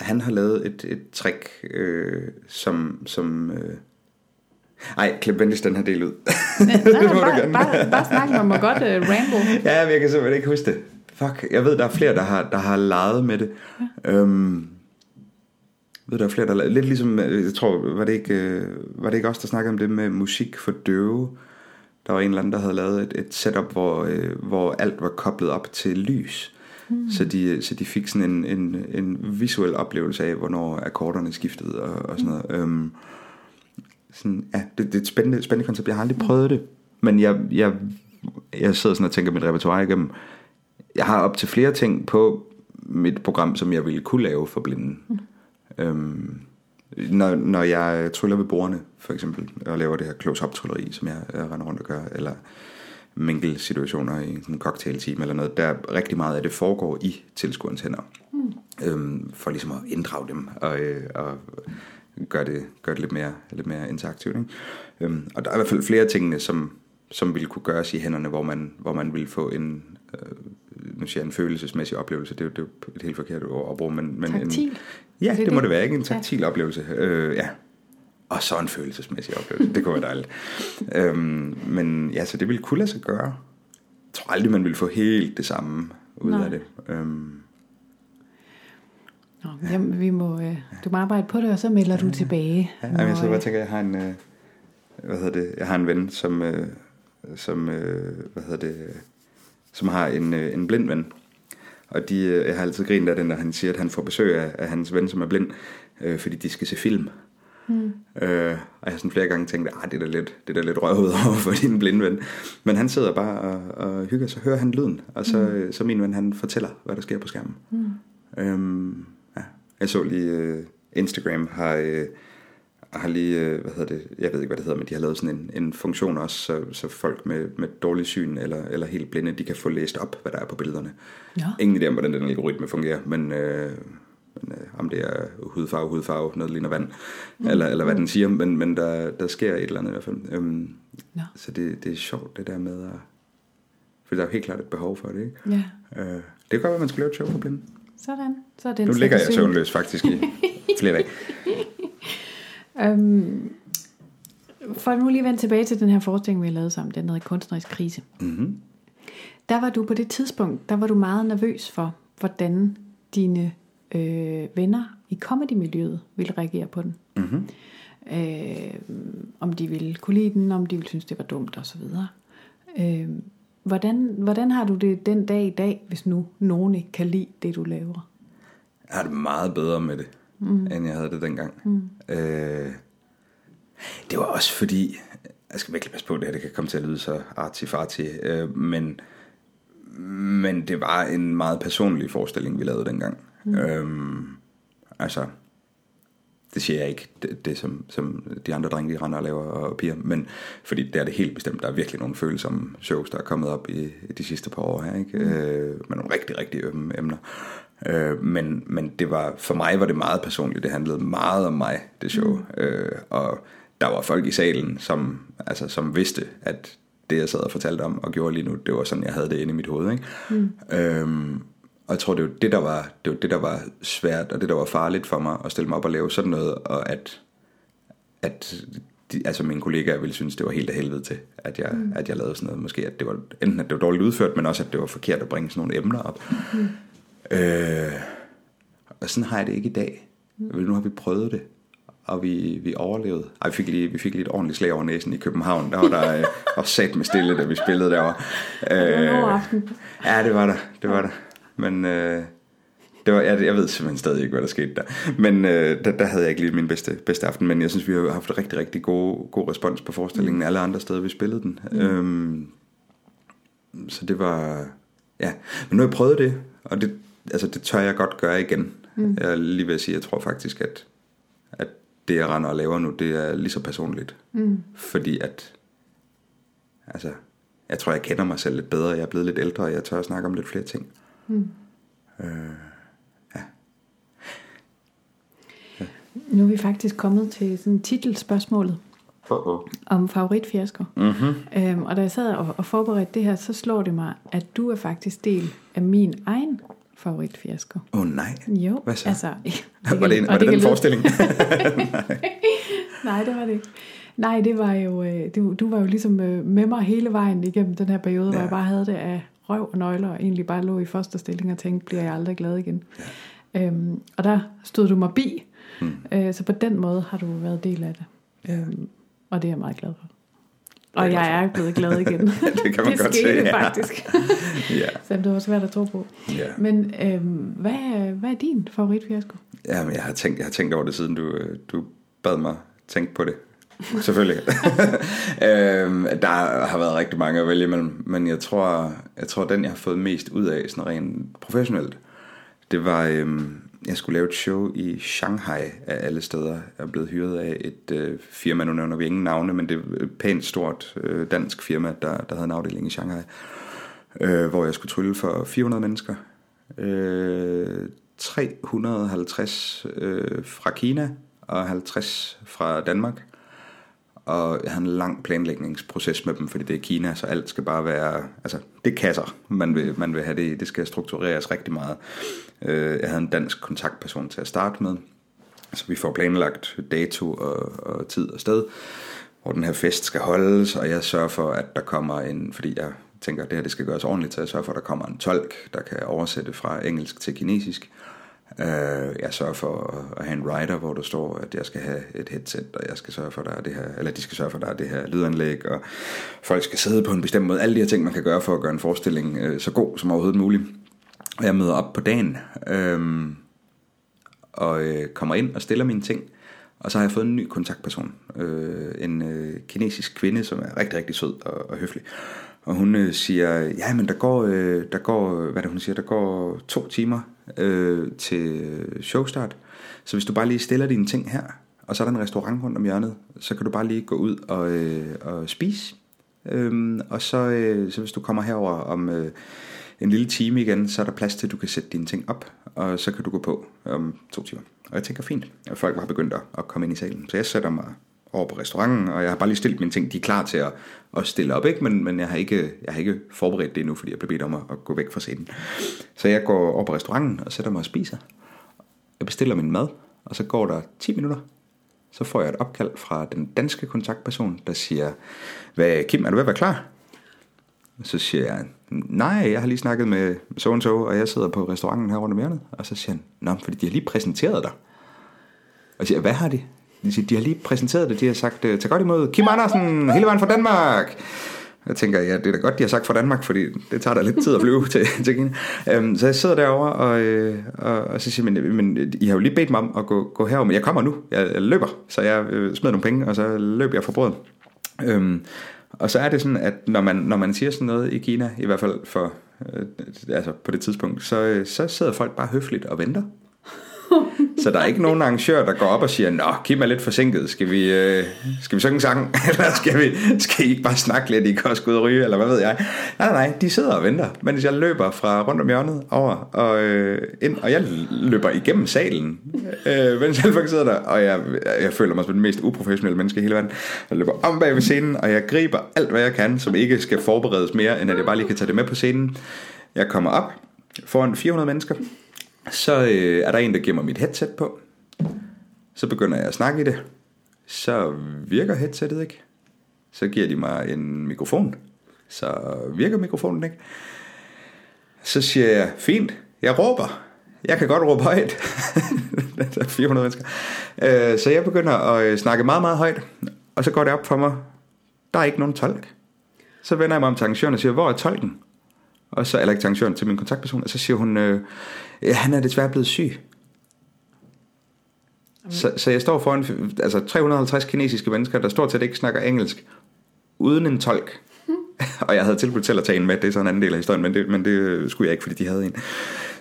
han har lavet et, et trick, øh, som... som øh... Ej, klip venligst den her del ud.
Nej,
det må du
bare,
gerne.
bare, bare snak, man må godt uh, ramble.
Ja, men jeg kan simpelthen ikke huske det. Fuck, jeg ved, der er flere, der har, der har leget med det. Ja. Øhm, ved, der er flere, der har Lidt ligesom, øh, jeg tror, var det, ikke, øh, var det ikke også der snakkede om det med musik for døve? Der var en eller anden, der havde lavet et, et setup, hvor, øh, hvor alt var koblet op til lys. Mm. Så, de, så de fik sådan en, en, en visuel oplevelse af, hvornår akkorderne skiftede og, og sådan noget. Øhm, sådan, ja, det, det er et spændende, spændende koncept. Jeg har aldrig prøvet det, men jeg, jeg, jeg sidder sådan og tænker mit repertoire igennem. Jeg har op til flere ting på mit program, som jeg ville kunne lave for blinden. Mm. Øhm, når, når jeg tryller ved bordene, for eksempel, og laver det her close-up trylleri, som jeg, jeg render rundt og gør, eller mingle-situationer i en cocktail-team eller noget, der rigtig meget af det foregår i tilskuerens hænder. Mm. Øhm, for ligesom at inddrage dem og, øh, og gøre det, gøre det lidt, mere, lidt mere interaktivt. Ikke? Øhm, og der er i hvert fald flere tingene, som, som ville kunne gøres i hænderne, hvor man, hvor man ville få en, øh, nu siger jeg en følelsesmæssig oplevelse, det er jo, det er jo et helt forkert ord at bruge, men, men en,
Taktil.
Ja,
Er
det,
det
det må
det?
være, ikke? En taktil oplevelse. Øh, ja. Og så en følelsesmæssig oplevelse. Det kunne være dejligt. øhm, men ja, så det ville kunne lade sig gøre. Jeg tror aldrig, man ville få helt det samme ud
Nej.
af det. Øhm,
Nå, jamen, vi må, øh, du må arbejde på det, og så melder du tilbage.
ja, jamen, jeg så
når,
bare tænker, jeg har en, øh, hvad hedder det, jeg har en ven, som, øh, som øh, hvad hedder det, som har en, øh, en blind ven. Og de, øh, jeg har altid grinet af det, når han siger, at han får besøg af, af hans ven, som er blind, øh, fordi de skal se film. Mm. Øh, og jeg har sådan flere gange tænkt, at det er da lidt, det er da lidt røvet over for din blinde ven. Men han sidder bare og, og hygger, så hører han lyden, og så, mm. så min ven, han fortæller, hvad der sker på skærmen. Mm. Øhm, ja. Jeg så lige, øh, Instagram har, øh, har lige, øh, hvad hedder det, jeg ved ikke, hvad det hedder, men de har lavet sådan en, en funktion også, så, så folk med, med dårlig syn eller, eller helt blinde, de kan få læst op, hvad der er på billederne.
Ja.
Ingen idé om, hvordan den algoritme fungerer, men, øh, men øh, om det er hudfarve, hudfarve, noget ligner vand, mm. eller, eller hvad den siger, men, men der, der sker et eller andet i hvert fald. Øhm,
Ja.
Så det, det er sjovt, det der med at... For der er jo helt klart et behov for det, ikke?
Ja,
Øh, det kan godt være, man skulle lave et show for blinde.
sådan. Så er den
Nu ligger jeg søvnløs faktisk i flere dage.
Øhm, for nu lige vende tilbage til den her forestilling, vi har lavet sammen, den hedder Kunstnerisk Krise.
Mm-hmm.
Der var du på det tidspunkt, der var du meget nervøs for, hvordan dine øh, venner i comedy-miljøet ville reagere på den.
Mm-hmm.
Øh, om de ville kunne lide den, om de ville synes, det var dumt osv. Øh, hvordan, hvordan har du det den dag i dag, hvis nu nogen ikke kan lide det, du laver?
Jeg har det meget bedre med det, mm. end jeg havde det dengang. Mm. Øh, det var også fordi, jeg skal virkelig passe på det her, det kan komme til at lyde så arti-farti, øh, men, men det var en meget personlig forestilling, vi lavede dengang. Mm. Øhm, altså, det siger jeg ikke, det, det som, som de andre drenge, de render og laver og piger, men fordi det er det helt bestemt, der er virkelig nogle følsomme shows, der er kommet op i, i de sidste par år her, ikke? Mm. Øh, med nogle rigtig, rigtig ømme emner. Øh, men, men det var, for mig var det meget personligt, det handlede meget om mig, det show, mm. øh, og der var folk i salen, som, altså, som vidste, at det jeg sad og fortalte om og gjorde lige nu, det var sådan, jeg havde det inde i mit hoved, ikke? Mm. Øhm, og jeg tror, det var det, der var, det var det, der var svært, og det, der var farligt for mig, at stille mig op og lave sådan noget, og at, at de, altså mine kollegaer ville synes, det var helt af helvede til, at jeg, mm. at jeg lavede sådan noget. Måske at det var, enten at det var dårligt udført, men også at det var forkert at bringe sådan nogle emner op. Mm. Øh, og sådan har jeg det ikke i dag. Mm. Nu har vi prøvet det, og vi, vi overlevede. Ej, vi fik lige, vi fik lige et ordentligt slag over næsen i København. Der var der øh, også sat med stille, da vi spillede derovre.
Øh, aften.
Ja, det var der. Det var der. Men øh, det var, jeg, jeg ved simpelthen stadig ikke, hvad der skete der. Men øh, der, der havde jeg ikke lige min bedste, bedste aften. Men jeg synes, vi har haft rigtig, rigtig god, god respons på forestillingen mm. alle andre steder, vi spillede den. Mm. Øhm, så det var... Ja, men nu har jeg prøvet det, og det, altså, det tør jeg godt gøre igen. Mm. Jeg er lige ved at sige, jeg tror faktisk, at, at det, jeg render og laver nu, det er lige så personligt. Mm. Fordi at... Altså, jeg tror, jeg kender mig selv lidt bedre. Jeg er blevet lidt ældre, og jeg tør at snakke om lidt flere ting. Mm. Øh,
ja. ja. Nu er vi faktisk kommet til sådan titelspørgsmålet.
Uh-oh.
Om favoritfiasko. Mm-hmm. Øhm, og da jeg sad og, og forberedte det her, så slår det mig, at du er faktisk del af min egen favoritfiasko.
Åh oh, nej.
Jo.
Hvad så?
Altså,
det var det, var det, det den forestilling?
nej. nej, det var det ikke. Nej, det var jo, øh, du, du var jo ligesom øh, med mig hele vejen igennem den her periode, ja. hvor jeg bare havde det af røv og nøgler, og egentlig bare lå i fosterstilling og tænkte, bliver jeg aldrig glad igen. Ja. Øhm, og der stod du mig bi, mm. øh, så på den måde har du været del af det. Ja. Øhm, og det er jeg meget glad for. Og jeg er blevet glad igen.
det kan man
det
godt
skete
se,
ja. faktisk. ja. Så det var svært at tro på. Ja. Men øhm, hvad, hvad er din favoritfiasko?
Jamen, jeg har tænkt, jeg har tænkt over det, siden du, øh, du bad mig tænke på det. Selvfølgelig. øhm, der har været rigtig mange at vælge imellem, men jeg tror, jeg tror, den jeg har fået mest ud af, sådan rent professionelt, det var, øhm, jeg skulle lave et show i Shanghai af alle steder. Jeg er blevet hyret af et øh, firma, nu nævner vi ingen navne, men det er et pænt stort øh, dansk firma, der, der havde en afdeling i Shanghai, øh, hvor jeg skulle trylle for 400 mennesker. Øh, 350 øh, fra Kina og 50 fra Danmark og jeg havde en lang planlægningsproces med dem, fordi det er Kina, så alt skal bare være, altså det kasser, man vil, man vil have det det skal struktureres rigtig meget. Øh, jeg havde en dansk kontaktperson til at starte med, så vi får planlagt dato og, og tid og sted, hvor den her fest skal holdes, og jeg sørger for, at der kommer en, fordi jeg tænker, at det her det skal gøres ordentligt, så jeg sørger for, at der kommer en tolk, der kan oversætte fra engelsk til kinesisk, Øh, jeg sørger for at have en rider, hvor der står, at jeg skal have et headset, og jeg skal sørge for, at der er det her, eller de skal sørge for, at der er det her lydanlæg, og folk skal sidde på en bestemt måde. Alle de her ting, man kan gøre for at gøre en forestilling øh, så god som overhovedet muligt. Og jeg møder op på dagen, øh, og øh, kommer ind og stiller mine ting. Og så har jeg fået en ny kontaktperson. Øh, en øh, kinesisk kvinde, som er rigtig, rigtig sød og, og høflig. Og hun øh, siger, ja, men der går, øh, der går, hvad det hun siger, der går to timer øh, til øh, showstart. Så hvis du bare lige stiller dine ting her, og så er der en restaurant rundt om hjørnet, så kan du bare lige gå ud og, øh, og spise. Øhm, og så, øh, så hvis du kommer herover om øh, en lille time igen, så er der plads til, at du kan sætte dine ting op, og så kan du gå på om to timer. Og jeg tænker, fint. Og folk var begyndt at komme ind i salen. Så jeg sætter mig over på restauranten, og jeg har bare lige stillet mine ting. De er klar til at, at stille op, ikke? Men, men jeg, har ikke, jeg har ikke forberedt det endnu, fordi jeg blev bedt om at, at gå væk fra scenen. Så jeg går over på restauranten og sætter mig og spiser. Jeg bestiller min mad, og så går der 10 minutter, så får jeg et opkald fra den danske kontaktperson, der siger, Hvad, Kim, er du ved at være klar? Så siger jeg, nej, jeg har lige snakket med så og så, og jeg sidder på restauranten her rundt om hjørnet. Og så siger han, nå, fordi de har lige præsenteret dig. Og jeg siger, hvad har de? De, har lige præsenteret det, de har sagt, øh, tag godt imod Kim Andersen, hele vejen fra Danmark. Jeg tænker, ja, det er da godt, de har sagt fra Danmark, fordi det tager da lidt tid at flyve til, til Kina. Um, så jeg sidder derovre, og, øh, og, og så siger jeg, men, men I har jo lige bedt mig om at gå, gå herover, men jeg kommer nu, jeg, jeg løber, så jeg øh, smider nogle penge, og så løber jeg fra brødet. Um, øhm, og så er det sådan, at når man, når man siger sådan noget i Kina, i hvert fald for, øh, altså på det tidspunkt, så, øh, så sidder folk bare høfligt og venter. Så der er ikke nogen arrangør, der går op og siger, Nå, Kim er lidt forsinket, skal vi, øh, skal vi synge en sang? Eller skal, vi, skal I ikke bare snakke lidt, I kan også gå ud og ryge, eller hvad ved jeg? Nej, nej, de sidder og venter, mens jeg løber fra rundt om hjørnet over og øh, ind, og jeg løber igennem salen, øh, mens jeg sidder der, og jeg, jeg føler mig som den mest uprofessionelle menneske i hele verden. Jeg løber om bag ved scenen, og jeg griber alt, hvad jeg kan, som ikke skal forberedes mere, end at jeg bare lige kan tage det med på scenen. Jeg kommer op foran 400 mennesker, så øh, er der en, der giver mig mit headset på. Så begynder jeg at snakke i det. Så virker headsettet ikke. Så giver de mig en mikrofon. Så virker mikrofonen ikke. Så siger jeg, fint, jeg råber. Jeg kan godt råbe højt. der er 400 mennesker. Øh, så jeg begynder at øh, snakke meget, meget højt. Og så går det op for mig, der er ikke nogen tolk. Så vender jeg mig om til arrangøren og siger, hvor er tolken? Og så, eller ikke til arrangøren, til min kontaktperson. Og så siger hun, øh, Ja, han er desværre blevet syg. Så, så jeg står foran altså 350 kinesiske mennesker, der stort set ikke snakker engelsk, uden en tolk. og jeg havde tilbudt til at tage en med, det er sådan en anden del af historien, men det, men det skulle jeg ikke, fordi de havde en.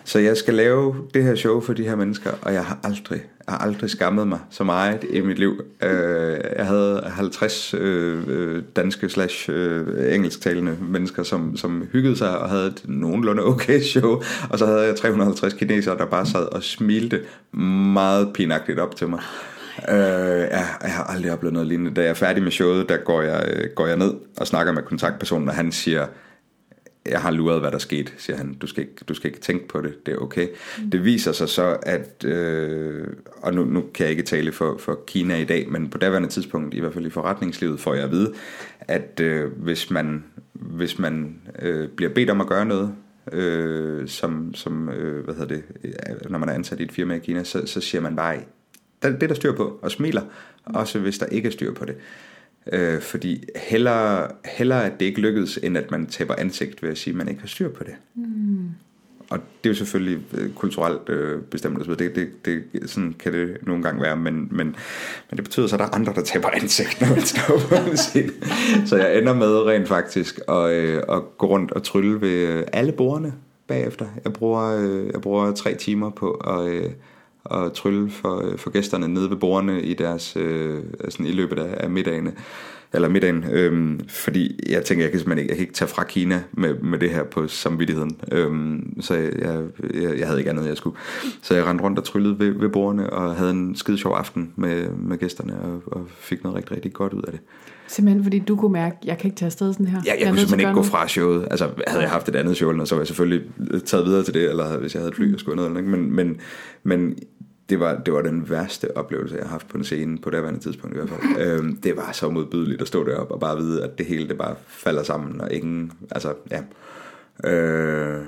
Så jeg skal lave det her show for de her mennesker, og jeg har aldrig, jeg har aldrig skammet mig så meget i mit liv. Øh, jeg havde 50 øh, øh, danske slash øh, engelsktalende mennesker, som, som hyggede sig og havde et nogenlunde okay show, og så havde jeg 350 kinesere, der bare sad og smilte meget pinagtigt op til mig. Øh, ja, jeg har aldrig oplevet noget lignende. Da jeg er færdig med showet, der går jeg, øh, går jeg ned og snakker med kontaktpersonen, og han siger, jeg har luret, hvad der skete, siger han. Du skal ikke, du skal ikke tænke på det, det er okay. Mm. Det viser sig så, at, øh, og nu, nu kan jeg ikke tale for, for Kina i dag, men på daværende tidspunkt, i hvert fald i forretningslivet, får jeg at vide, at øh, hvis man, hvis man øh, bliver bedt om at gøre noget, øh, som, som øh, hvad hedder det, øh, når man er ansat i et firma i Kina, så, så siger man bare, det er der styr på, og smiler, også hvis der ikke er styr på det. Øh, fordi hellere, hellere at det ikke lykkedes, end at man taber ansigt ved at sige, at man ikke har styr på det. Mm. Og det er jo selvfølgelig øh, kulturelt øh, bestemt, det, det, det, sådan kan det nogle gange være, men, men, men det betyder så, at der er andre, der taber ansigt, når man står på en scene. Så jeg ender med rent faktisk at, øh, at gå rundt og trylle ved øh, alle bordene bagefter. Jeg bruger, øh, jeg bruger tre timer på at... Øh, og trylle for, øh, for gæsterne nede ved bordene i deres øh, altså i løbet af, af middagene eller middagen, øhm, fordi jeg tænker, jeg kan simpelthen ikke, jeg kan ikke tage fra Kina med, med det her på samvittigheden. Øhm, så jeg, jeg, jeg havde ikke andet, jeg skulle. Så jeg rendte rundt og tryllede ved, ved bordene og havde en skide sjov aften med, med gæsterne og, og fik noget rigtig, rigtig godt ud af det.
Simpelthen fordi du kunne mærke, at jeg kan ikke tage afsted sådan her.
Ja, jeg, jeg kunne simpelthen ikke gå fra showet. Altså, havde jeg haft et andet show, så var jeg selvfølgelig taget videre til det, eller hvis jeg havde et fly og skulle noget. Men, men, men det var, det var den værste oplevelse, jeg har haft på en scene, på det tidspunkt i hvert fald. øhm, det var så modbydeligt at stå deroppe og bare vide, at det hele det bare falder sammen, og ingen, altså, ja. Øh,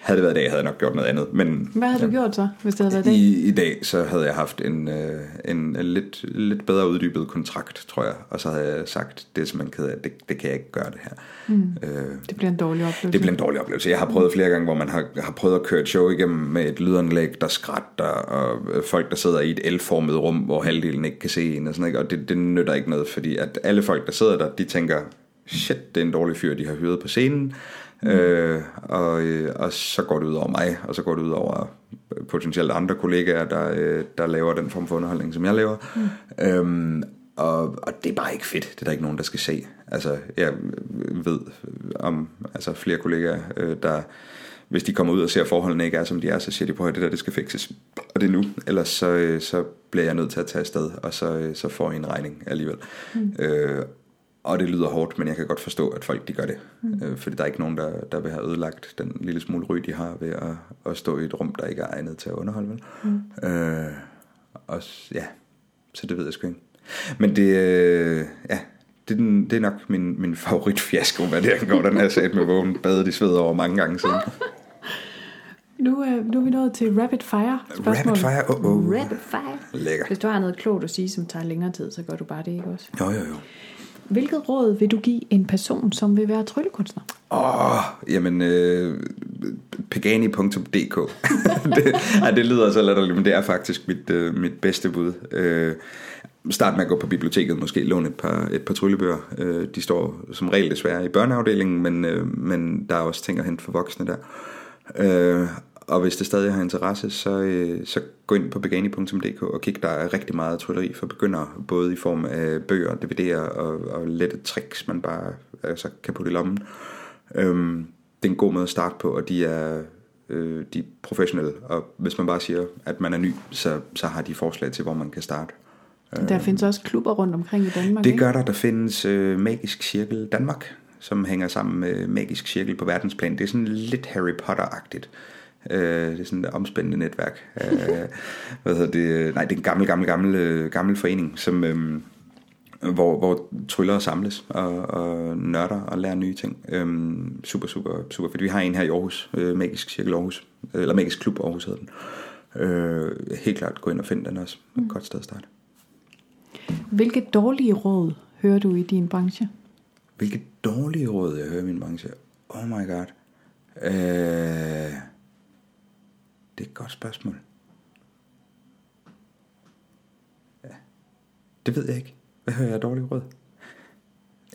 havde det været i dag, havde jeg nok gjort noget andet. Men,
Hvad havde ja, du gjort så, hvis det havde været i dag?
I, I dag, så havde jeg haft en, øh, en, en lidt, lidt bedre uddybet kontrakt, tror jeg. Og så havde jeg sagt, det er simpelthen ked af, det, det kan jeg ikke gøre det her. Mm.
Øh, det bliver en dårlig oplevelse.
Det bliver en dårlig oplevelse. Jeg har prøvet flere gange, hvor man har, har prøvet at køre et show igennem med et lydanlæg, der skrætter, og folk, der sidder i et L-formet rum, hvor halvdelen ikke kan se en. Og, sådan, ikke? og det, det nytter ikke noget, fordi at alle folk, der sidder der, de tænker, shit, det er en dårlig fyr, de har hyret på scenen. Øh, og, øh, og så går det ud over mig, og så går det ud over potentielt andre kollegaer, der, øh, der laver den form for underholdning, som jeg laver. Mm. Øhm, og, og det er bare ikke fedt. Det er der ikke nogen, der skal se. Altså, jeg ved om altså, flere kollegaer, øh, der hvis de kommer ud og ser, at forholdene ikke er, som de er, så siger de på, at det der, det skal fikses, og det er nu. Ellers så, så bliver jeg nødt til at tage afsted, og så, så får I en regning alligevel. Mm. Øh, og det lyder hårdt, men jeg kan godt forstå, at folk de gør det. Mm. Øh, fordi der er ikke nogen, der, der vil have ødelagt den lille smule ry, de har ved at, at stå i et rum, der ikke er egnet til at underholde. Vel? Mm. Øh, og ja, så det ved jeg sgu ikke. Men det, øh, ja, det, er det er nok min, min favoritfiasko, hvad det angår, den her sat med vågen. Badet i sved over mange gange siden.
Nu, øh, nu er vi nået til rapid fire spørgsmål.
Rapid fire, oh, oh.
Rapid fire.
Lækker.
Hvis du har noget klogt at sige, som tager længere tid, så gør du bare det, ikke også?
Jo, jo, jo.
Hvilket råd vil du give en person, som vil være tryllekunstner?
Åh, oh, jamen, øh, pagani.dk. det, det lyder så latterligt, men det er faktisk mit, øh, mit bedste bud. Øh, start med at gå på biblioteket, måske låne et par, et par tryllebøger. Øh, de står som regel desværre i børneafdelingen, men, øh, men der er også ting at hente for voksne der. Øh, og hvis det stadig har interesse, så, øh, så gå ind på begani.dk og kig. Der er rigtig meget trylleri for begyndere, både i form af bøger, DVD'er og, og lette tricks, man bare altså, kan putte i lommen. Øhm, det er en god måde at starte på, og de er, øh, de er professionelle. Og hvis man bare siger, at man er ny, så, så har de forslag til, hvor man kan starte.
Der findes også klubber rundt omkring i Danmark,
Det
ikke?
gør der. Der findes øh, Magisk Cirkel Danmark, som hænger sammen med Magisk Cirkel på verdensplan. Det er sådan lidt Harry Potter-agtigt. Øh, det er sådan et omspændende netværk. Øh, hvad hedder det? Nej, det er en gammel, gammel, gammel, øh, gammel forening, som, øh, hvor, hvor tryllere samles og, og nørder og lærer nye ting. Øh, super, super, super fedt. Vi har en her i Aarhus, øh, Magisk Cirkel Aarhus, eller Magisk Klub Aarhus hedder den. Øh, helt klart, gå ind og find den også. Et godt sted at starte.
Hvilke dårlige råd hører du i din branche?
Hvilke dårlige råd, jeg hører i min branche? Oh my god. Øh, det er et godt spørgsmål. Ja. Det ved jeg ikke. Hvad hører jeg af dårlige råd?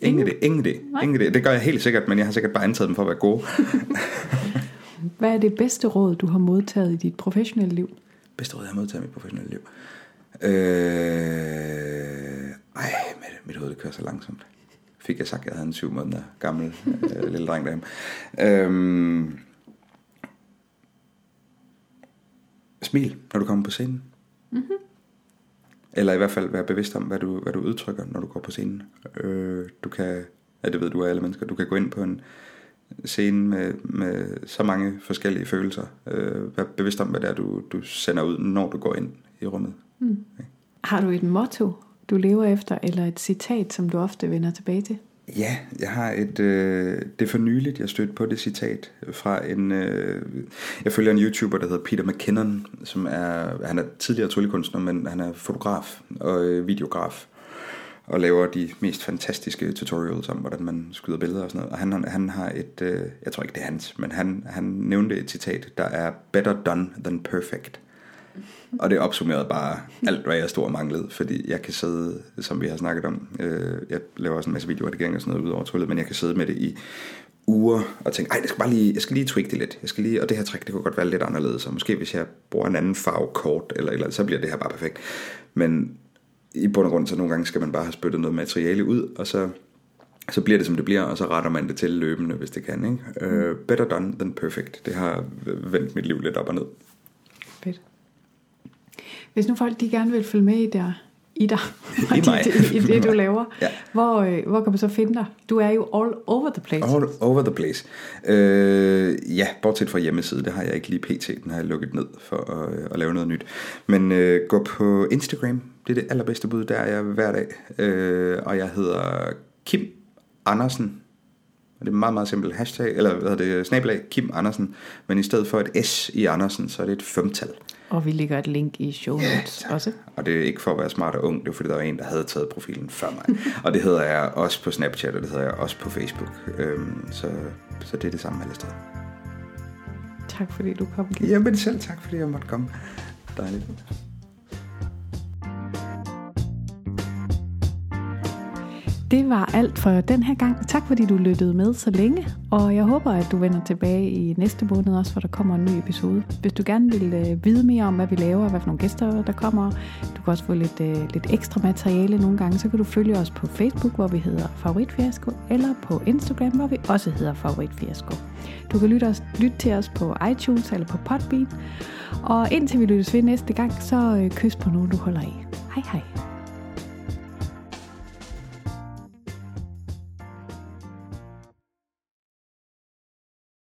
Ingen idé, ingen idé, ingen idé. Det gør jeg helt sikkert, men jeg har sikkert bare antaget dem for at være gode.
Hvad er det bedste råd, du har modtaget i dit professionelle liv?
Bedste råd, jeg har modtaget i mit professionelle liv. Øh, ej, mit, mit hoved det kører så langsomt. Fik jeg sagt, at jeg havde en syv måneder gammel øh, lille dreng derhjemme. Øhm, smil, når du kommer på scenen. Mm-hmm. Eller i hvert fald være bevidst om, hvad du, hvad du udtrykker, når du går på scenen. Øh, du kan, ja det ved du af alle mennesker, du kan gå ind på en scene med, med så mange forskellige følelser. Øh, vær bevidst om, hvad det er, du, du sender ud, når du går ind i rummet. Mm. Okay.
Har du et motto, du lever efter, eller et citat, som du ofte vender tilbage til?
Ja, jeg har et, øh, det er for nyligt, jeg stødte på det citat fra en, øh, jeg følger en YouTuber, der hedder Peter McKinnon, som er, han er tidligere tryllekunstner, men han er fotograf og øh, videograf, og laver de mest fantastiske tutorials om, hvordan man skyder billeder og sådan noget. Og han, han har et, øh, jeg tror ikke det er hans, men han, han nævnte et citat, der er better done than perfect. Og det opsummerede bare alt, hvad jeg stod og manglede, fordi jeg kan sidde, som vi har snakket om, øh, jeg laver også en masse videoredigering og sådan noget ud over tryllet, men jeg kan sidde med det i uger og tænke, ej, jeg skal bare lige, jeg skal lige tweak det lidt, jeg skal lige, og det her trick, det kunne godt være lidt anderledes, og måske hvis jeg bruger en anden farve kort, eller, eller så bliver det her bare perfekt. Men i bund og grund, så nogle gange skal man bare have spyttet noget materiale ud, og så så bliver det som det bliver, og så retter man det til løbende, hvis det kan. Ikke? Uh, better done than perfect. Det har vendt mit liv lidt op og ned.
Fedt. Hvis nu folk de gerne vil følge med i der, i dig,
I mig.
i, i det du laver,
Ja.
hvor, øh, hvor kan man så finde dig? Du er jo all over the place.
All over the place. Øh, ja, bortset fra hjemmeside, det har jeg ikke lige pt. Den har jeg lukket ned for at, øh, at lave noget nyt. Men øh, gå på Instagram, det er det allerbedste bud, der er jeg hver dag. Øh, og jeg hedder Kim Andersen. Og det er meget, meget simpelt. Hashtag, eller hvad hedder det, snabelag Kim Andersen. Men i stedet for et S i Andersen, så er det et femtal.
Og vi lægger et link i show notes
tak.
også.
Og det er ikke for at være smart og ung, det er fordi, der var en, der havde taget profilen før mig. og det hedder jeg også på Snapchat, og det hedder jeg også på Facebook. Øhm, så, så det er det samme alle steder.
Tak fordi du kom.
Jamen selv tak, fordi jeg måtte komme. Dejligt.
Det var alt for den her gang. Tak fordi du lyttede med så længe, og jeg håber, at du vender tilbage i næste måned også, hvor der kommer en ny episode. Hvis du gerne vil øh, vide mere om, hvad vi laver, og hvad for nogle gæster der kommer, du kan også få lidt, øh, lidt ekstra materiale nogle gange, så kan du følge os på Facebook, hvor vi hedder Favoritfiasko, eller på Instagram, hvor vi også hedder Favoritfiasko. Du kan lytte, os, lytte til os på iTunes eller på Podbean, og indtil vi lyttes ved næste gang, så øh, kys på nogen, du holder af. Hej hej.